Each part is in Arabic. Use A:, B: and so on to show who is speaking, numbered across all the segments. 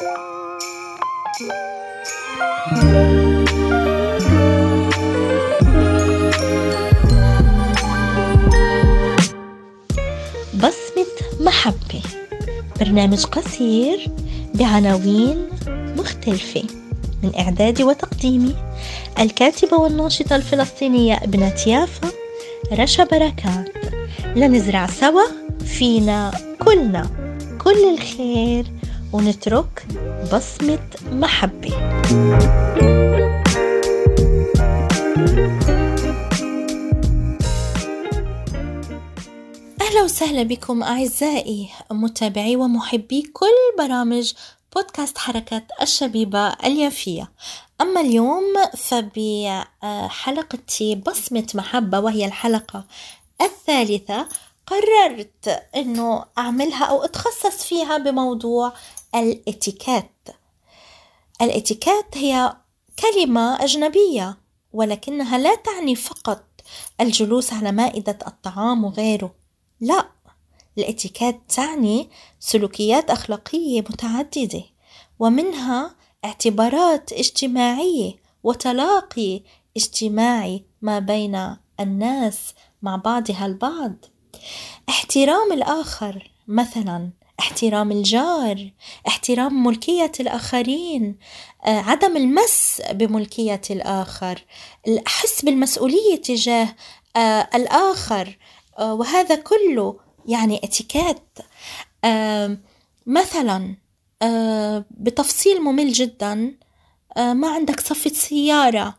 A: بصمة محبة برنامج قصير بعناوين مختلفة من إعدادي وتقديمي الكاتبة والناشطة الفلسطينية ابنة يافا رشا بركات. لنزرع سوا فينا كلنا كل الخير. ونترك بصمة محبة. أهلا وسهلا بكم أعزائي متابعي ومحبي كل برامج بودكاست حركة الشبيبة اليافية. أما اليوم فبحلقة بصمة محبة وهي الحلقة الثالثة قررت أنه أعملها أو أتخصص فيها بموضوع الاتيكات الاتيكات هي كلمة أجنبية ولكنها لا تعني فقط الجلوس على مائدة الطعام وغيره. لا الاتيكات تعني سلوكيات أخلاقية متعددة ومنها اعتبارات اجتماعية وتلاقي اجتماعي ما بين الناس مع بعضها البعض. احترام الآخر مثلا احترام الجار احترام ملكية الآخرين آه، عدم المس بملكية الآخر الحس بالمسؤولية تجاه آه، الآخر آه، وهذا كله يعني اتيكيت مثلا بتفصيل ممل جدا ما عندك صفة سيارة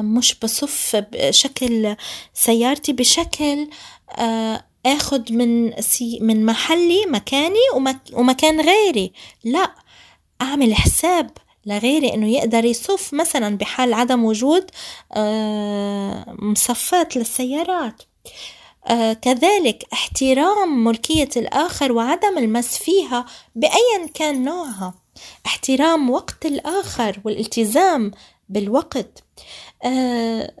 A: مش بصف بشكل سيارتي بشكل آخد من سي من محلي مكاني ومك ومكان غيري. لا أعمل حساب لغيري إنه يقدر يصف مثلا بحال عدم وجود آه مصفات للسيارات. آه كذلك احترام ملكية الآخر وعدم المس فيها بأيا كان نوعها. احترام وقت الآخر والالتزام بالوقت. آه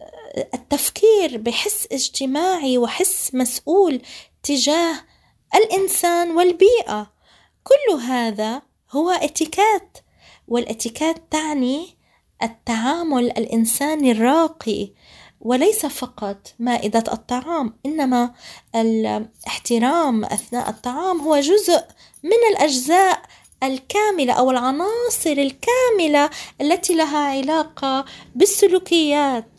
A: التفكير بحس اجتماعي وحس مسؤول تجاه الإنسان والبيئة. كل هذا هو اتيكات والاتيكات تعني التعامل الإنساني الراقي وليس فقط مائدة الطعام إنما الاحترام أثناء الطعام هو جزء من الأجزاء الكاملة أو العناصر الكاملة التي لها علاقة بالسلوكيات.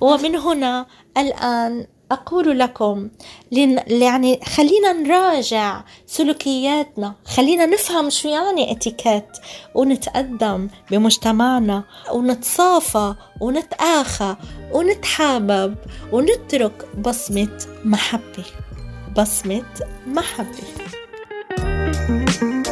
A: ومن هنا الآن أقول لكم يعني خلينا نراجع سلوكياتنا. خلينا نفهم شو يعني إتيكيت ونتقدم بمجتمعنا ونتصافى ونتآخى ونتحابب ونترك بصمة محبة. بصمة محبة. thank you